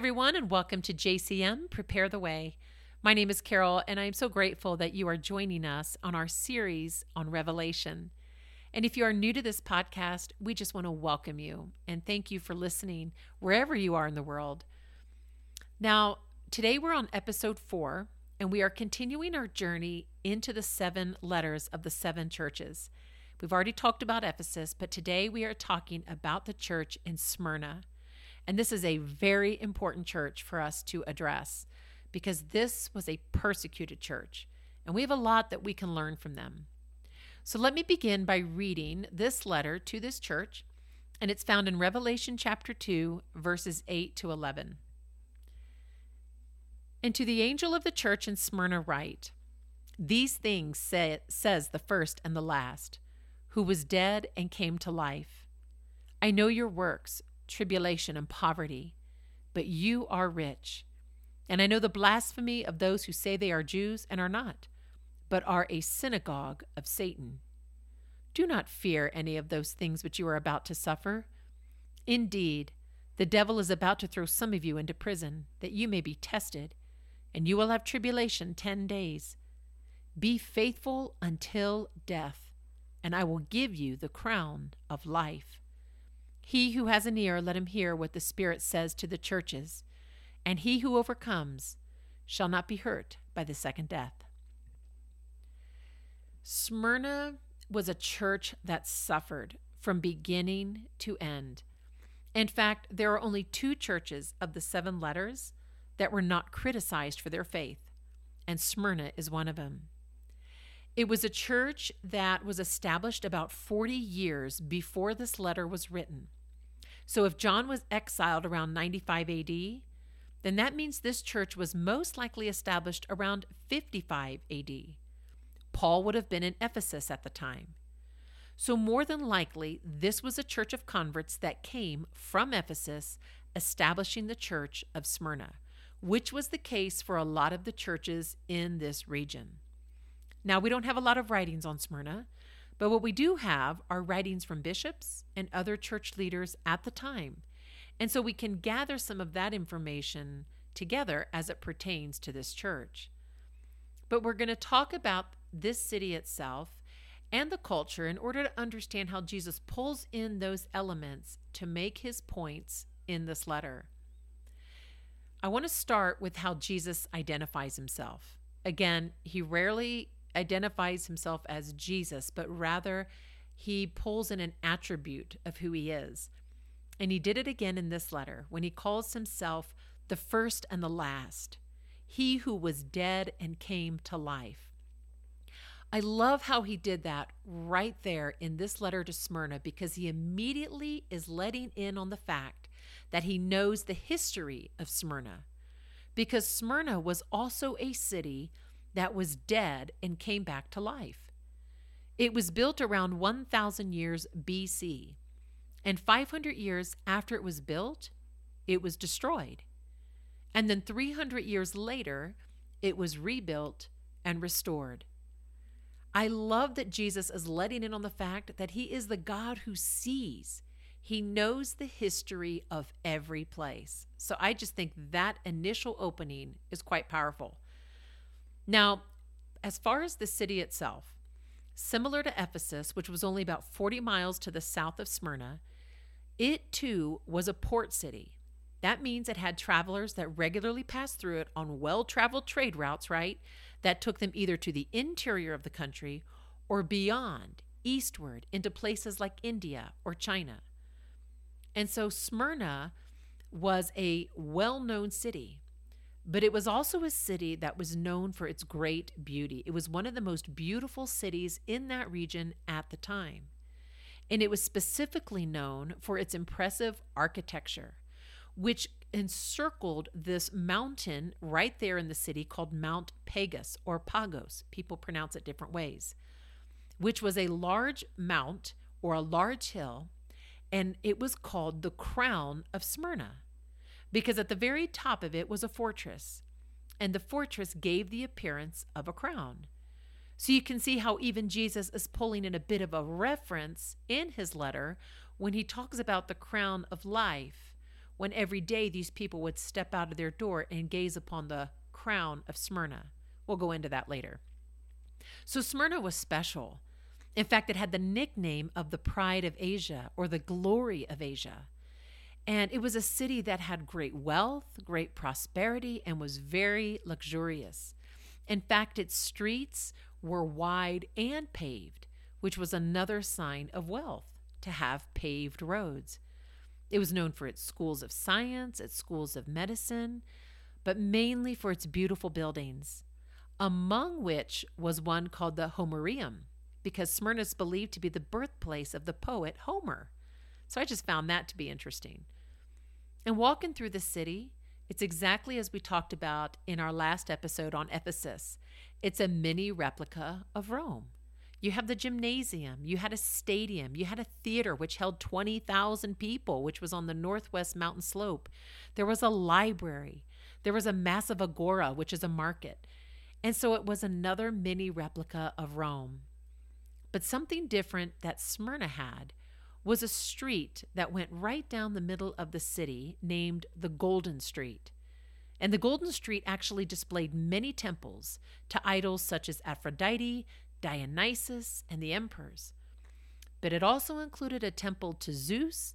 everyone, and welcome to JCM Prepare the Way. My name is Carol, and I am so grateful that you are joining us on our series on Revelation. And if you are new to this podcast, we just want to welcome you and thank you for listening wherever you are in the world. Now, today we're on episode four, and we are continuing our journey into the seven letters of the seven churches. We've already talked about Ephesus, but today we are talking about the church in Smyrna. And this is a very important church for us to address because this was a persecuted church, and we have a lot that we can learn from them. So let me begin by reading this letter to this church, and it's found in Revelation chapter 2, verses 8 to 11. And to the angel of the church in Smyrna write, These things say, says the first and the last, who was dead and came to life. I know your works, tribulation and poverty, but you are rich. And I know the blasphemy of those who say they are Jews and are not, but are a synagogue of Satan. Do not fear any of those things which you are about to suffer. Indeed, the devil is about to throw some of you into prison, that you may be tested, and you will have tribulation ten days. Be faithful until death, and I will give you the crown of life. He who has an ear, let him hear what the Spirit says to the churches. And he who overcomes shall not be hurt by the second death. Smyrna was a church that suffered from beginning to end. In fact, there are only two churches of the seven letters that were not criticized for their faith, and Smyrna is one of them. It was a church that was established about 40 years before this letter was written. So if John was exiled around 95 AD, then that means this church was most likely established around 55 AD. Paul would have been in Ephesus at the time. So, more than likely, this was a church of converts that came from Ephesus, establishing the church of Smyrna, which was the case for a lot of the churches in this region. Now, we don't have a lot of writings on Smyrna, but what we do have are writings from bishops and other church leaders at the time. And so we can gather some of that information together as it pertains to this church. But we're going to talk about this city itself and the culture in order to understand how Jesus pulls in those elements to make his points in this letter. I want to start with how Jesus identifies himself. Again, he rarely identifies himself as Jesus, but rather he pulls in an attribute of who he is. And he did it again in this letter when he calls himself the first and the last, he who was dead and came to life. I love how he did that right there in this letter to Smyrna because he immediately is letting in on the fact that he knows the history of Smyrna. Because Smyrna was also a city that was dead and came back to life. It was built around 1000 years BC, and 500 years after it was built, it was destroyed. And then 300 years later, it was rebuilt and restored. I love that Jesus is letting in on the fact that he is the God who sees. He knows the history of every place. So I just think that initial opening is quite powerful. Now, as far as the city itself, similar to Ephesus, which was only about 40 miles to the south of Smyrna, it too was a port city. That means it had travelers that regularly passed through it on well traveled trade routes, right? That took them either to the interior of the country or beyond, eastward, into places like India or China. And so Smyrna was a well known city. But it was also a city that was known for its great beauty. It was one of the most beautiful cities in that region at the time. And it was specifically known for its impressive architecture, which encircled this mountain right there in the city called Mount Pagus or Pagos. People pronounce it different ways, which was a large mount or a large hill, and it was called the crown of Smyrna because at the very top of it was a fortress, and the fortress gave the appearance of a crown. So you can see how even Jesus is pulling in a bit of a reference in his letter when he talks about the crown of life, when every day these people would step out of their door and gaze upon the crown of Smyrna. We'll go into that later. So Smyrna was special. In fact, it had the nickname of the pride of Asia or the glory of Asia. And it was a city that had great wealth, great prosperity, and was very luxurious. In fact, its streets were wide and paved, which was another sign of wealth to have paved roads. It was known for its schools of science, its schools of medicine, but mainly for its beautiful buildings, among which was one called the Homerium, because Smyrna is believed to be the birthplace of the poet Homer. So I just found that to be interesting. And walking through the city, it's exactly as we talked about in our last episode on Ephesus. It's a mini replica of Rome. You have the gymnasium, you had a stadium, you had a theater which held 20,000 people, which was on the northwest mountain slope. There was a library, there was a massive agora, which is a market. And so it was another mini replica of Rome. But something different that Smyrna had was a street that went right down the middle of the city named the Golden Street. And the Golden Street actually displayed many temples to idols such as Aphrodite, Dionysus, and the emperors. But it also included a temple to Zeus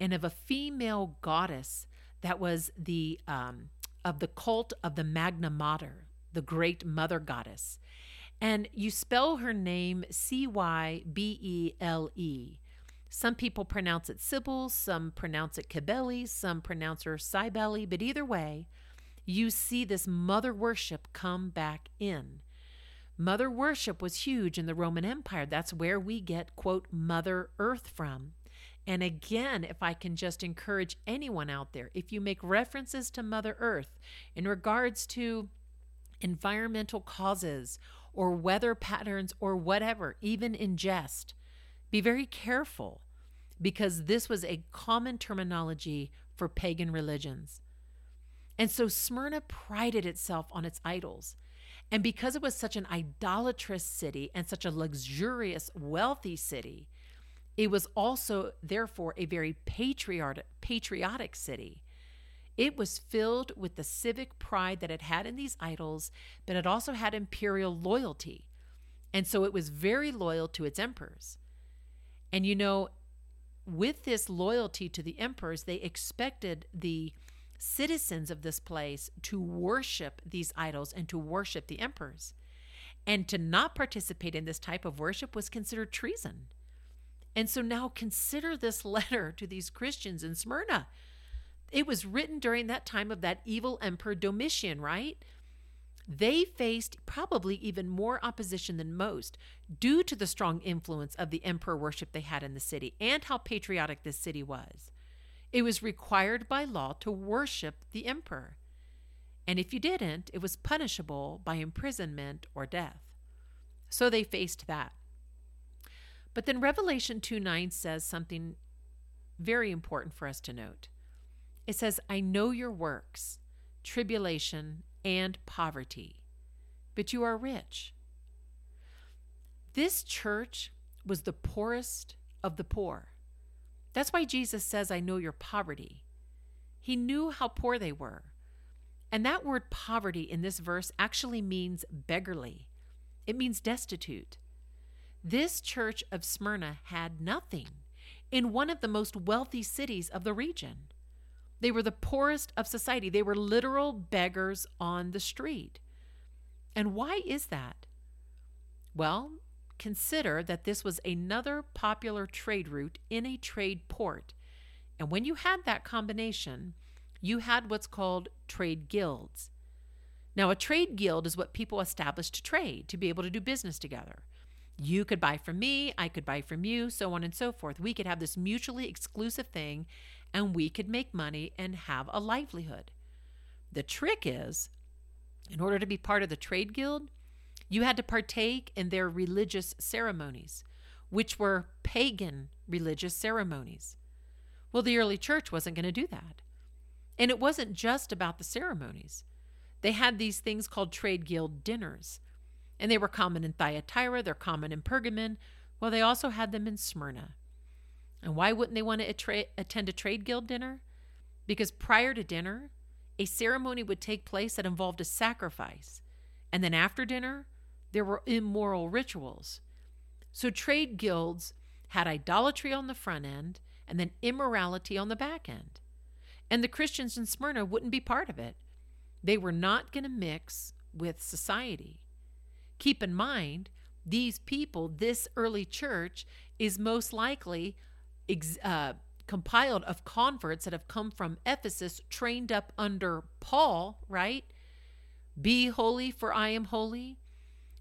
and of a female goddess that was the um, of the cult of the Magna Mater, the great mother goddess. And you spell her name C Y B E L E. Some people pronounce it Sybil, some pronounce it Kibeli, some pronounce her Cybele, but either way, you see this mother worship come back in. Mother worship was huge in the Roman Empire. That's where we get, quote, Mother Earth from. And again, if I can just encourage anyone out there, if you make references to Mother Earth in regards to environmental causes or weather patterns or whatever, even in jest, be very careful because this was a common terminology for pagan religions. And so Smyrna prided itself on its idols. And because it was such an idolatrous city and such a luxurious, wealthy city, it was also, therefore, a very patriotic, patriotic city. It was filled with the civic pride that it had in these idols, but it also had imperial loyalty. And so it was very loyal to its emperors. And you know, with this loyalty to the emperors, they expected the citizens of this place to worship these idols and to worship the emperors. And to not participate in this type of worship was considered treason. And so now consider this letter to these Christians in Smyrna. It was written during that time of that evil emperor Domitian, right? They faced probably even more opposition than most due to the strong influence of the emperor worship they had in the city and how patriotic this city was. It was required by law to worship the emperor. And if you didn't, it was punishable by imprisonment or death. So they faced that. But then Revelation 2 9 says something very important for us to note. It says, I know your works, tribulation, and poverty, but you are rich. This church was the poorest of the poor. That's why Jesus says, I know your poverty. He knew how poor they were. And that word poverty in this verse actually means beggarly, it means destitute. This church of Smyrna had nothing in one of the most wealthy cities of the region. They were the poorest of society. They were literal beggars on the street. And why is that? Well, consider that this was another popular trade route in a trade port. And when you had that combination, you had what's called trade guilds. Now, a trade guild is what people established to trade, to be able to do business together. You could buy from me, I could buy from you, so on and so forth. We could have this mutually exclusive thing and we could make money and have a livelihood. The trick is, in order to be part of the trade guild, you had to partake in their religious ceremonies, which were pagan religious ceremonies. Well, the early church wasn't going to do that. And it wasn't just about the ceremonies. They had these things called trade guild dinners, and they were common in Thyatira, they're common in Pergamon. Well, they also had them in Smyrna. And why wouldn't they want to attend a trade guild dinner? because prior to dinner, a ceremony would take place that involved a sacrifice. And then after dinner, there were immoral rituals. So trade guilds had idolatry on the front end and then immorality on the back end. And the Christians in Smyrna wouldn't be part of it. They were not going to mix with society. Keep in mind, these people, this early church, is most likely uh, compiled of converts that have come from Ephesus, trained up under Paul, right? Be holy, for I am holy.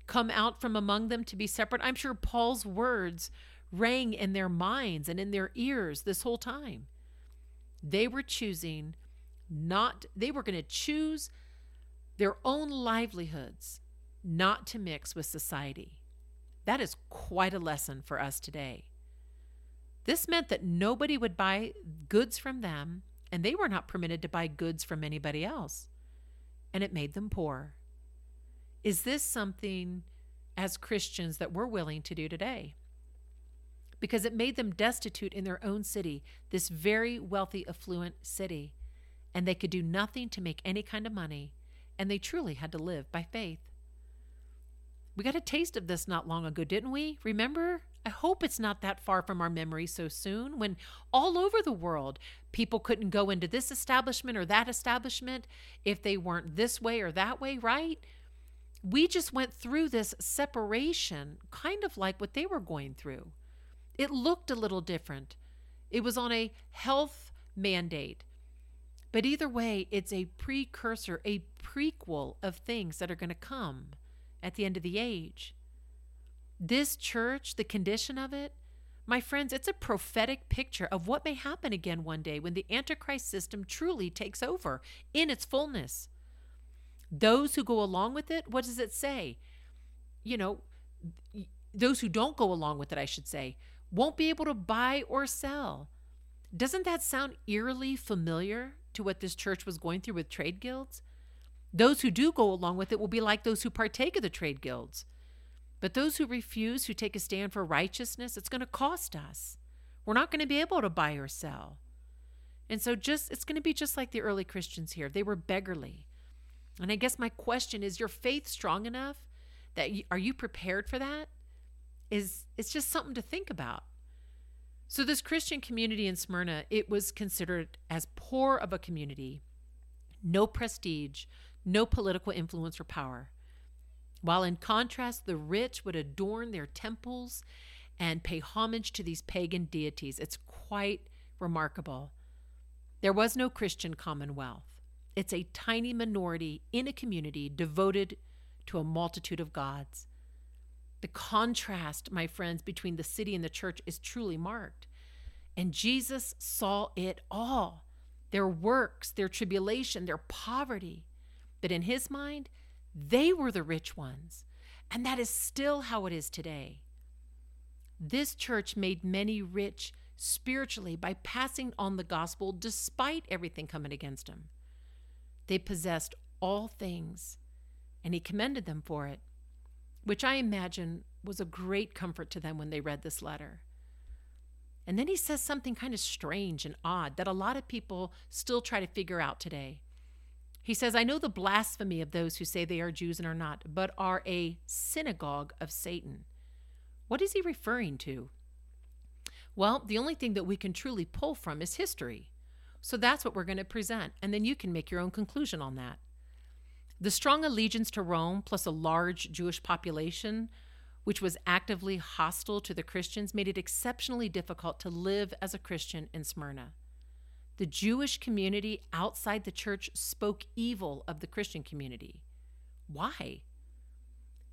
Come out from among them to be separate. I'm sure Paul's words rang in their minds and in their ears this whole time. They were choosing not, they were going to choose their own livelihoods not to mix with society. That is quite a lesson for us today. This meant that nobody would buy goods from them, and they were not permitted to buy goods from anybody else. And it made them poor. Is this something as Christians that we're willing to do today? Because it made them destitute in their own city, this very wealthy, affluent city, and they could do nothing to make any kind of money, and they truly had to live by faith. We got a taste of this not long ago, didn't we? Remember? I hope it's not that far from our memory so soon when all over the world people couldn't go into this establishment or that establishment if they weren't this way or that way, right? We just went through this separation, kind of like what they were going through. It looked a little different. It was on a health mandate. But either way, it's a precursor, a prequel of things that are going to come at the end of the age. This church, the condition of it, my friends, it's a prophetic picture of what may happen again one day when the Antichrist system truly takes over in its fullness. Those who go along with it, what does it say? You know, those who don't go along with it, I should say, won't be able to buy or sell. Doesn't that sound eerily familiar to what this church was going through with trade guilds? Those who do go along with it will be like those who partake of the trade guilds. But those who refuse, who take a stand for righteousness, it's going to cost us. We're not going to be able to buy or sell. And so just it's going to be just like the early Christians here. They were beggarly. And I guess my question is your faith strong enough that you, are you prepared for that? Is it's just something to think about. So this Christian community in Smyrna, it was considered as poor of a community, no prestige, no political influence or power. While in contrast, the rich would adorn their temples and pay homage to these pagan deities. It's quite remarkable. There was no Christian commonwealth. It's a tiny minority in a community devoted to a multitude of gods. The contrast, my friends, between the city and the church is truly marked. And Jesus saw it all their works, their tribulation, their poverty. But in his mind, they were the rich ones. And that is still how it is today. This church made many rich spiritually by passing on the gospel despite everything coming against them. They possessed all things, and he commended them for it, which I imagine was a great comfort to them when they read this letter. And then he says something kind of strange and odd that a lot of people still try to figure out today. He says, I know the blasphemy of those who say they are Jews and are not, but are a synagogue of Satan. What is he referring to? Well, the only thing that we can truly pull from is history. So that's what we're going to present, and then you can make your own conclusion on that. The strong allegiance to Rome, plus a large Jewish population, which was actively hostile to the Christians, made it exceptionally difficult to live as a Christian in Smyrna. The Jewish community outside the church spoke evil of the Christian community. Why?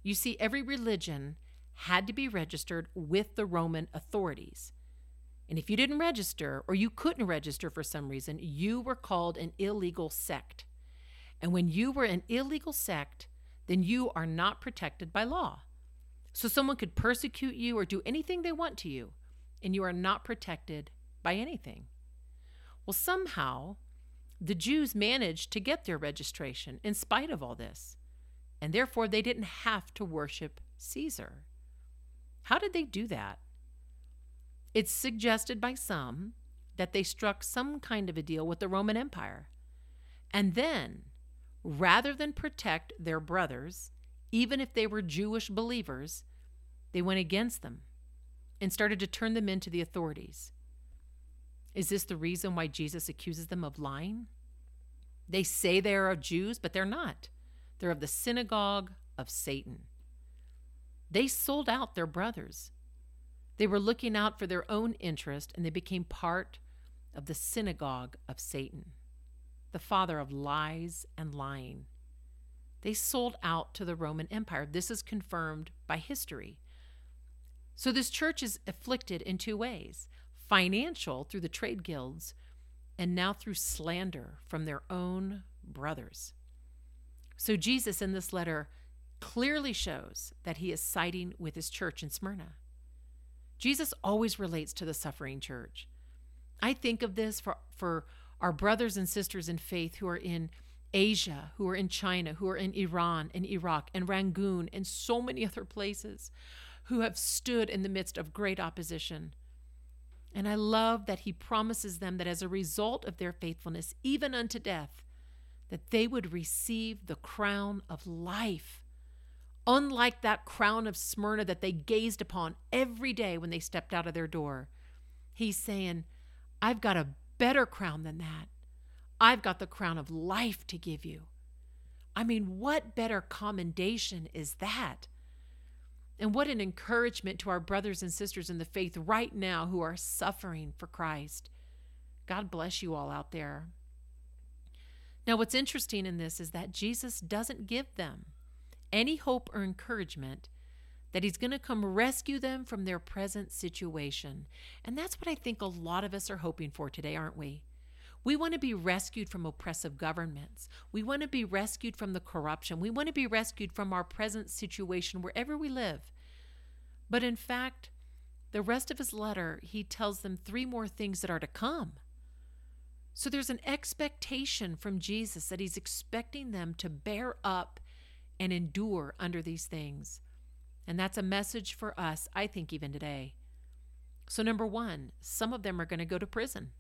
You see, every religion had to be registered with the Roman authorities. And if you didn't register or you couldn't register for some reason, you were called an illegal sect. And when you were an illegal sect, then you are not protected by law. So someone could persecute you or do anything they want to you, and you are not protected by anything. Well, somehow the Jews managed to get their registration in spite of all this, and therefore they didn't have to worship Caesar. How did they do that? It's suggested by some that they struck some kind of a deal with the Roman Empire. And then, rather than protect their brothers, even if they were Jewish believers, they went against them and started to turn them into the authorities. Is this the reason why Jesus accuses them of lying? They say they are of Jews, but they're not. They're of the synagogue of Satan. They sold out their brothers. They were looking out for their own interest and they became part of the synagogue of Satan, the father of lies and lying. They sold out to the Roman Empire. This is confirmed by history. So, this church is afflicted in two ways financial through the trade guilds, and now through slander from their own brothers. So, Jesus in this letter clearly shows that he is siding with his church in Smyrna. Jesus always relates to the suffering church. I think of this for, for our brothers and sisters in faith who are in Asia, who are in China, who are in Iran and Iraq and Rangoon and so many other places who have stood in the midst of great opposition. And I love that he promises them that as a result of their faithfulness, even unto death, that they would receive the crown of life. Unlike that crown of Smyrna that they gazed upon every day when they stepped out of their door, he's saying, I've got a better crown than that. I've got the crown of life to give you. I mean, what better commendation is that? And what an encouragement to our brothers and sisters in the faith right now who are suffering for Christ. God bless you all out there. Now, what's interesting in this is that Jesus doesn't give them any hope or encouragement that he's going to come rescue them from their present situation. And that's what I think a lot of us are hoping for today, aren't we? We want to be rescued from oppressive governments. We want to be rescued from the corruption. We want to be rescued from our present situation wherever we live. But in fact, the rest of his letter, he tells them three more things that are to come. So there's an expectation from Jesus that he's expecting them to bear up and endure under these things. And that's a message for us, I think, even today. So, number one, some of them are going to go to prison.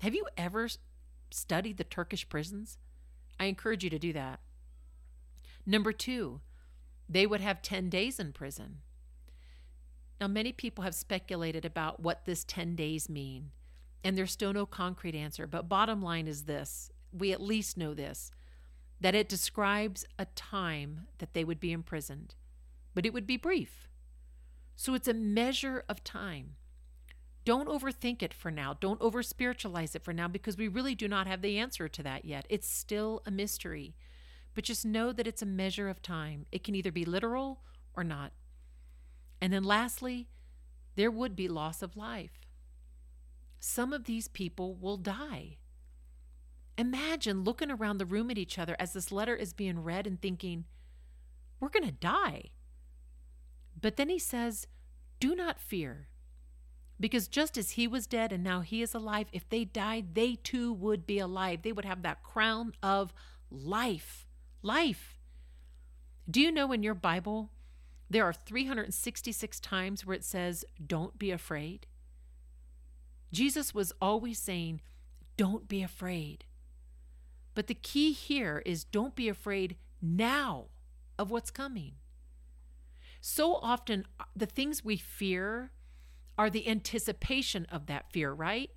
Have you ever studied the Turkish prisons? I encourage you to do that. Number two, they would have 10 days in prison. Now, many people have speculated about what this 10 days mean, and there's still no concrete answer. But bottom line is this we at least know this that it describes a time that they would be imprisoned, but it would be brief. So it's a measure of time. Don't overthink it for now. Don't over spiritualize it for now because we really do not have the answer to that yet. It's still a mystery. But just know that it's a measure of time. It can either be literal or not. And then lastly, there would be loss of life. Some of these people will die. Imagine looking around the room at each other as this letter is being read and thinking, we're going to die. But then he says, Do not fear. Because just as he was dead and now he is alive, if they died, they too would be alive. They would have that crown of life. Life. Do you know in your Bible there are 366 times where it says, Don't be afraid? Jesus was always saying, Don't be afraid. But the key here is don't be afraid now of what's coming. So often, uh, the things we fear are the anticipation of that fear, right?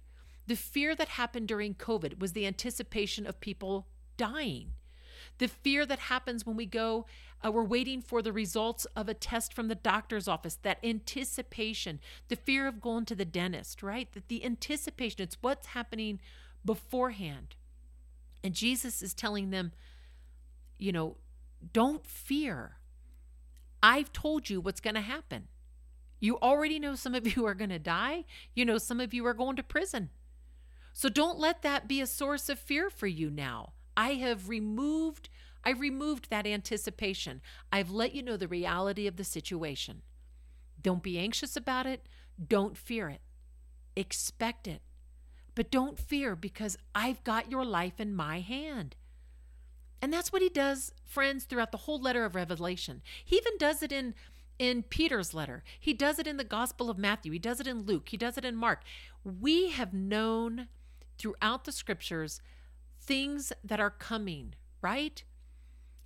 The fear that happened during COVID was the anticipation of people dying. The fear that happens when we go, uh, we're waiting for the results of a test from the doctor's office, that anticipation, the fear of going to the dentist, right? That the anticipation, it's what's happening beforehand. And Jesus is telling them, you know, don't fear. I've told you what's going to happen. You already know some of you are going to die. You know, some of you are going to prison. So don't let that be a source of fear for you now. I have removed I removed that anticipation. I've let you know the reality of the situation. Don't be anxious about it. Don't fear it. Expect it. But don't fear because I've got your life in my hand. And that's what he does, friends, throughout the whole letter of Revelation. He even does it in in Peter's letter. He does it in the Gospel of Matthew. He does it in Luke. He does it in Mark. We have known throughout the scriptures things that are coming, right?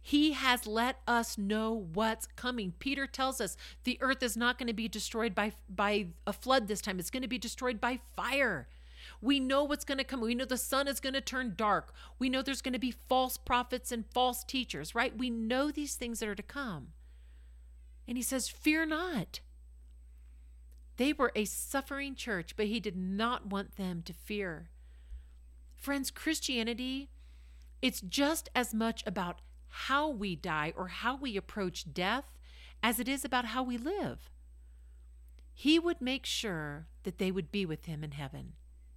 He has let us know what's coming. Peter tells us the earth is not going to be destroyed by by a flood this time. It's going to be destroyed by fire. We know what's going to come. We know the sun is going to turn dark. We know there's going to be false prophets and false teachers, right? We know these things that are to come. And he says, Fear not. They were a suffering church, but he did not want them to fear. Friends, Christianity, it's just as much about how we die or how we approach death as it is about how we live. He would make sure that they would be with him in heaven.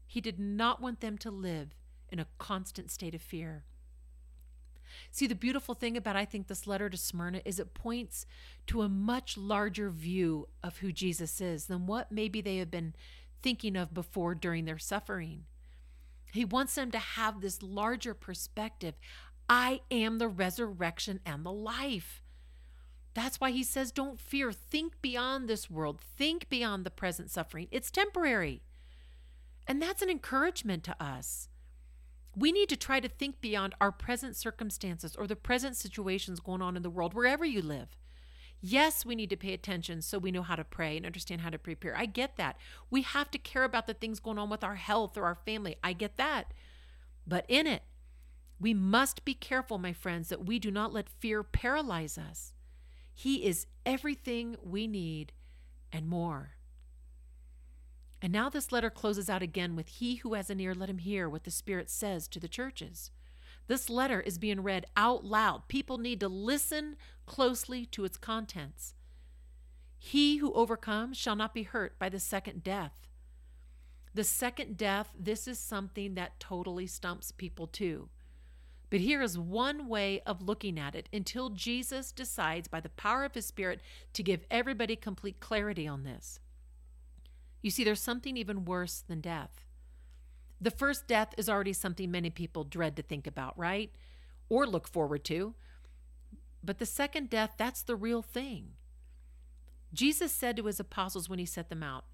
He did not want them to live in a constant state of fear. See, the beautiful thing about, I think, this letter to Smyrna is it points to a much larger view of who Jesus is than what maybe they have been thinking of before during their suffering. He wants them to have this larger perspective. I am the resurrection and the life. That's why he says, Don't fear. Think beyond this world. Think beyond the present suffering. It's temporary. And that's an encouragement to us. We need to try to think beyond our present circumstances or the present situations going on in the world, wherever you live. Yes, we need to pay attention so we know how to pray and understand how to prepare. I get that. We have to care about the things going on with our health or our family. I get that. But in it, we must be careful, my friends, that we do not let fear paralyze us. He is everything we need and more. And now this letter closes out again with He who has an ear, let him hear what the Spirit says to the churches. This letter is being read out loud. People need to listen closely to its contents. He who overcomes shall not be hurt by the second death. The second death, this is something that totally stumps people too. But here is one way of looking at it until Jesus decides by the power of his Spirit to give everybody complete clarity on this. You see, there's something even worse than death. The first death is already something many people dread to think about, right? Or look forward to. But the second death, that's the real thing. Jesus said to his apostles when he set them out,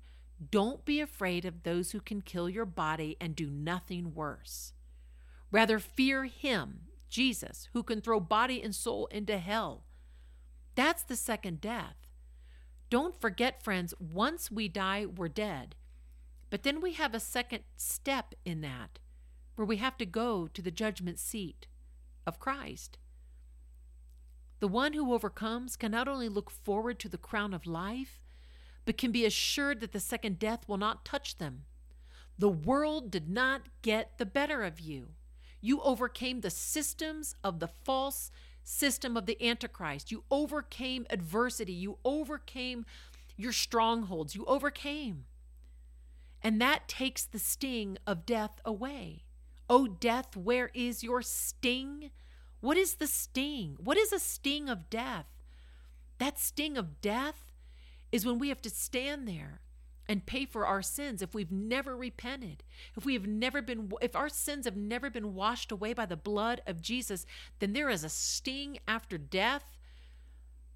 Don't be afraid of those who can kill your body and do nothing worse. Rather, fear him, Jesus, who can throw body and soul into hell. That's the second death. Don't forget, friends, once we die, we're dead. But then we have a second step in that, where we have to go to the judgment seat of Christ. The one who overcomes can not only look forward to the crown of life, but can be assured that the second death will not touch them. The world did not get the better of you. You overcame the systems of the false system of the Antichrist. You overcame adversity. You overcame your strongholds. You overcame. And that takes the sting of death away. Oh, death, where is your sting? What is the sting? What is a sting of death? That sting of death is when we have to stand there and pay for our sins if we've never repented if we have never been if our sins have never been washed away by the blood of Jesus then there is a sting after death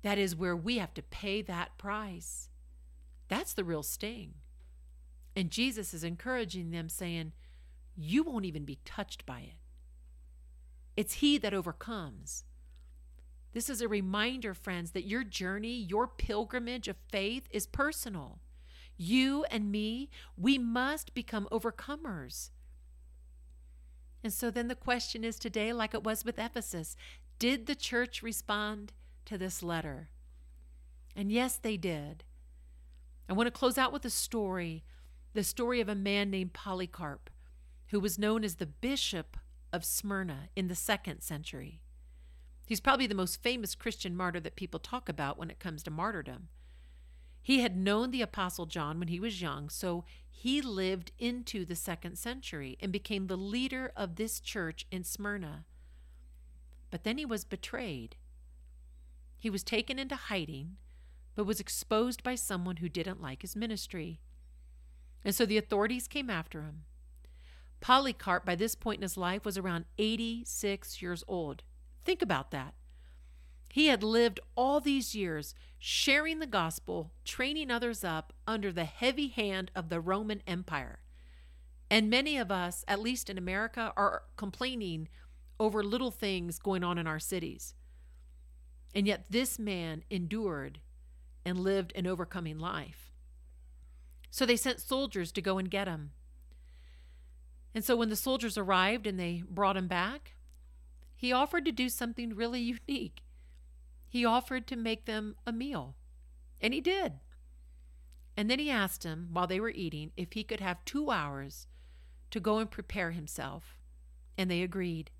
that is where we have to pay that price. That's the real sting. And Jesus is encouraging them saying you won't even be touched by it. It's he that overcomes. This is a reminder friends that your journey your pilgrimage of faith is personal you and me, we must become overcomers. And so then the question is today, like it was with Ephesus, did the church respond to this letter? And yes, they did. I want to close out with a story the story of a man named Polycarp, who was known as the Bishop of Smyrna in the second century. He's probably the most famous Christian martyr that people talk about when it comes to martyrdom. He had known the Apostle John when he was young, so he lived into the second century and became the leader of this church in Smyrna. But then he was betrayed. He was taken into hiding, but was exposed by someone who didn't like his ministry. And so the authorities came after him. Polycarp, by this point in his life, was around 86 years old. Think about that. He had lived all these years sharing the gospel, training others up under the heavy hand of the Roman Empire. And many of us, at least in America, are complaining over little things going on in our cities. And yet, this man endured and lived an overcoming life. So they sent soldiers to go and get him. And so when the soldiers arrived and they brought him back, he offered to do something really unique. He offered to make them a meal. And he did. And then he asked him, while they were eating, if he could have two hours to go and prepare himself. And they agreed.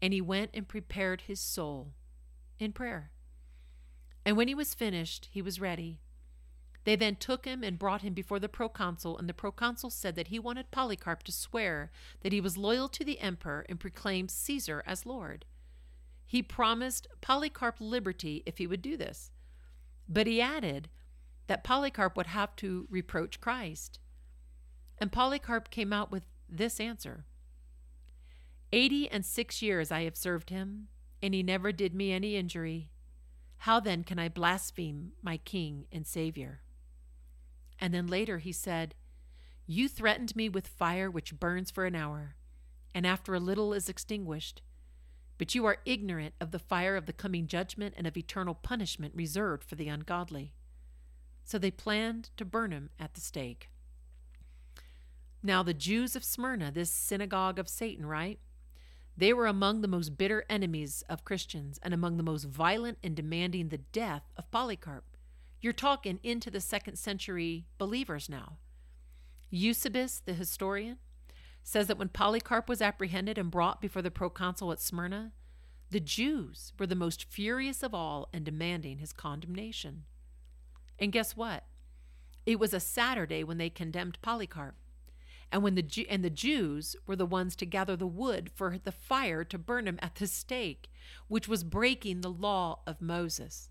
And he went and prepared his soul in prayer. And when he was finished, he was ready. They then took him and brought him before the proconsul, and the proconsul said that he wanted Polycarp to swear that he was loyal to the emperor and proclaim Caesar as Lord. He promised Polycarp liberty if he would do this. But he added that Polycarp would have to reproach Christ. And Polycarp came out with this answer Eighty and six years I have served him, and he never did me any injury. How then can I blaspheme my King and Savior? And then later he said, You threatened me with fire which burns for an hour, and after a little is extinguished. But you are ignorant of the fire of the coming judgment and of eternal punishment reserved for the ungodly. So they planned to burn him at the stake. Now, the Jews of Smyrna, this synagogue of Satan, right? They were among the most bitter enemies of Christians and among the most violent in demanding the death of Polycarp. You're talking into the second century believers now. Eusebius, the historian, says that when Polycarp was apprehended and brought before the proconsul at Smyrna, the Jews were the most furious of all in demanding his condemnation. And guess what? It was a Saturday when they condemned Polycarp and when the and the Jews were the ones to gather the wood for the fire to burn him at the stake, which was breaking the law of Moses.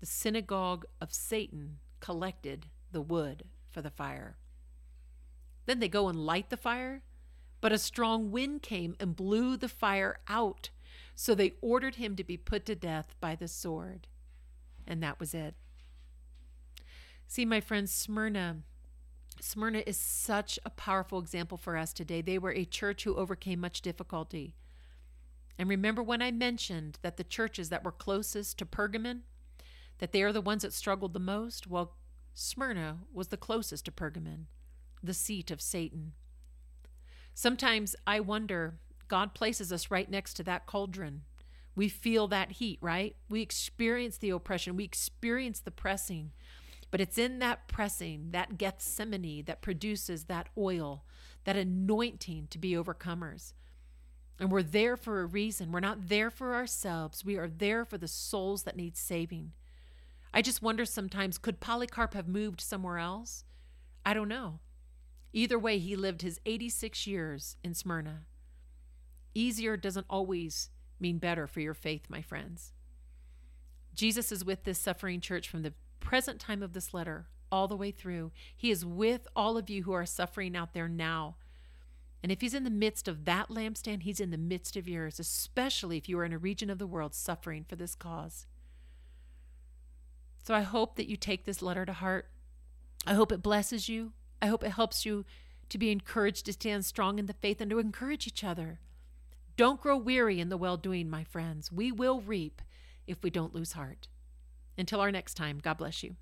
The synagogue of Satan collected the wood for the fire. Then they go and light the fire, but a strong wind came and blew the fire out. So they ordered him to be put to death by the sword. And that was it. See, my friends, Smyrna Smyrna is such a powerful example for us today. They were a church who overcame much difficulty. And remember when I mentioned that the churches that were closest to Pergamon, that they are the ones that struggled the most? Well, Smyrna was the closest to Pergamon, the seat of Satan. Sometimes I wonder, God places us right next to that cauldron. We feel that heat, right? We experience the oppression, we experience the pressing. But it's in that pressing, that Gethsemane, that produces that oil, that anointing to be overcomers. And we're there for a reason. We're not there for ourselves. We are there for the souls that need saving. I just wonder sometimes could Polycarp have moved somewhere else? I don't know. Either way, he lived his 86 years in Smyrna. Easier doesn't always mean better for your faith, my friends. Jesus is with this suffering church from the present time of this letter all the way through. He is with all of you who are suffering out there now. And if he's in the midst of that lampstand, he's in the midst of yours, especially if you are in a region of the world suffering for this cause. So I hope that you take this letter to heart. I hope it blesses you. I hope it helps you to be encouraged to stand strong in the faith and to encourage each other. Don't grow weary in the well doing, my friends. We will reap if we don't lose heart. Until our next time, God bless you.